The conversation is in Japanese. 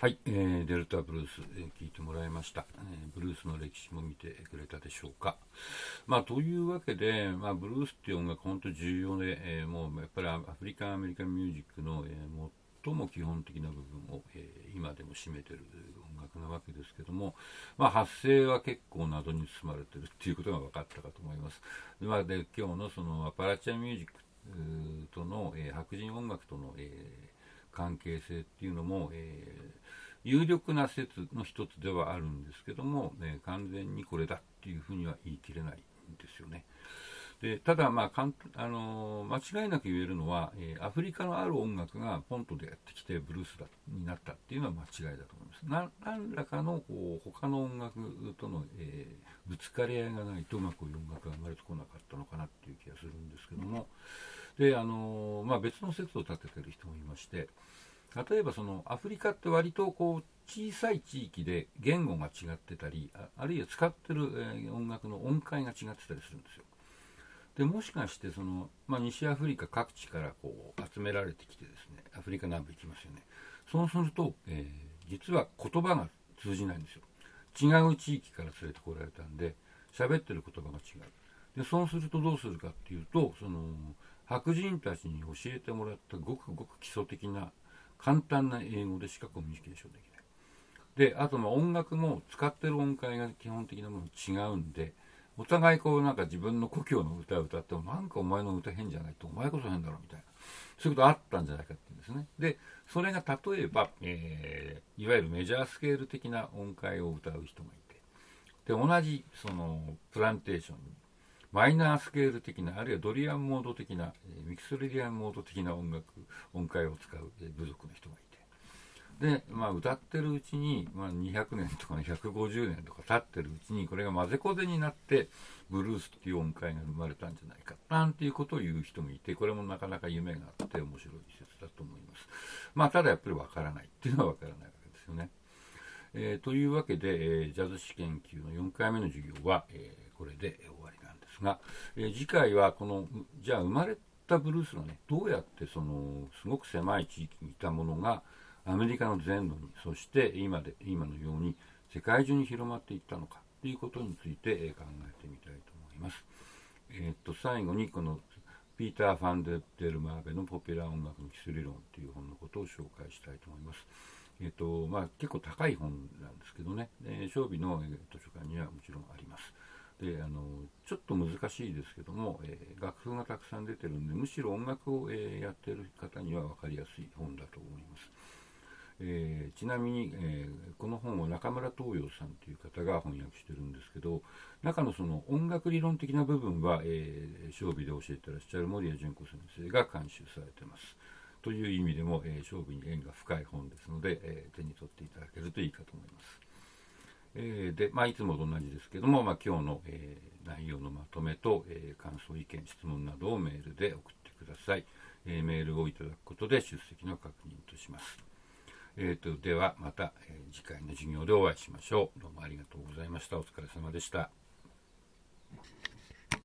はい、えー、デルタブルース、えー、聞いてもらいました、えー、ブルースの歴史も見てくれたでしょうか。まあ、というわけで、まあ、ブルースっていう音楽、本当重要で、えー、もうやっぱりアフリカン・アメリカン・ミュージックの、えー、最も基本的な部分を、えー、今でも占めてる音楽なわけですけども、まあ、発声は結構謎に包まれてるっていうことが分かったかと思います。でまあ、で今日のそのアパラチャミュージックとの、えー、白人音楽との、えー関係性っていうのも、えー、有力な説の一つではあるんですけども、完全にこれだっていうふうには言い切れないんですよね。でただ、まあかんあのー、間違いなく言えるのは、えー、アフリカのある音楽がポントでやってきてブルースだになったっていうのは間違いだと思います。何らかのこう他の音楽との、えー、ぶつかり合いがないとうまく音楽が生まれてこなかったのかなっていう気がするんですけども、であのまあ、別の説を立ててる人もいまして例えばそのアフリカって割とこう小さい地域で言語が違ってたりあるいは使ってる、え音楽の音階が違ってたりするんですよ。でもしかしてその、まあ、西アフリカ各地からこう集められてきてですねアフリカ南部行きますよね。そうすると、えー、実は言葉が通じないんですよ。違う地域から連れてこられたんで喋ってる言葉が違う。でそうするとどうするかっていうとその白人たちに教えてもらったごくごく基礎的な簡単な英語でしかコミュニケーションできない。で、あとまあ音楽も使ってる音階が基本的なもの違うんで、お互いこうなんか自分の故郷の歌を歌ってもなんかお前の歌変じゃないとお前こそ変だろみたいな。そういうことあったんじゃないかって言うんですね。で、それが例えば、えー、いわゆるメジャースケール的な音階を歌う人がいて、で、同じそのプランテーションにマイナースケール的な、あるいはドリアンモード的な、ミキソリディアンモード的な音楽、音階を使う部族の人がいて。で、まあ、歌ってるうちに、まあ、200年とか150年とか経ってるうちに、これが混ぜこぜになって、ブルースっていう音階が生まれたんじゃないか、なんていうことを言う人もいて、これもなかなか夢があって面白い説だと思います。まあ、ただやっぱりわからないっていうのはわからないわけですよね。えー、というわけで、えー、ジャズ史研究の4回目の授業は、えー、これで終わりますですが、えー、次回はこのじゃあ生まれたブルースのねどうやってそのすごく狭い地域にいたものがアメリカの全土にそして今で今のように世界中に広まっていったのかということについて、え考えてみたいと思います。えー、っと最後にこのピーター・ファンデ・デル・マーベのポピュラー音楽の基礎理論という本のことを紹介したいと思います。えっ、とまあ、結構高い本なんですけどね、えー、賞美の図書館にはもちろんあります。であのちょっと難しいですけども、えー、楽譜がたくさん出てるんでむしろ音楽を、えー、やってる方には分かりやすい本だと思います。えー、ちなみに、えー、この本は中村東洋さんという方が翻訳してるんですけど中のその音楽理論的な部分は、えー、小美で教えてらっしゃる森谷純子先生が監修されてます。という意味でも、えー、勝負に縁が深い本ですので、え、手に取っていただけるといいかと思います。えー、で、まあ、いつもと同じですけども、まあ、今日の、えー、内容のまとめと、えー、感想、意見、質問などをメールで送ってください。えメールをいただくことで出席の確認とします。えーと、ではまた、え次回の授業でお会いしましょう。どうもありがとうございました。お疲れ様でした。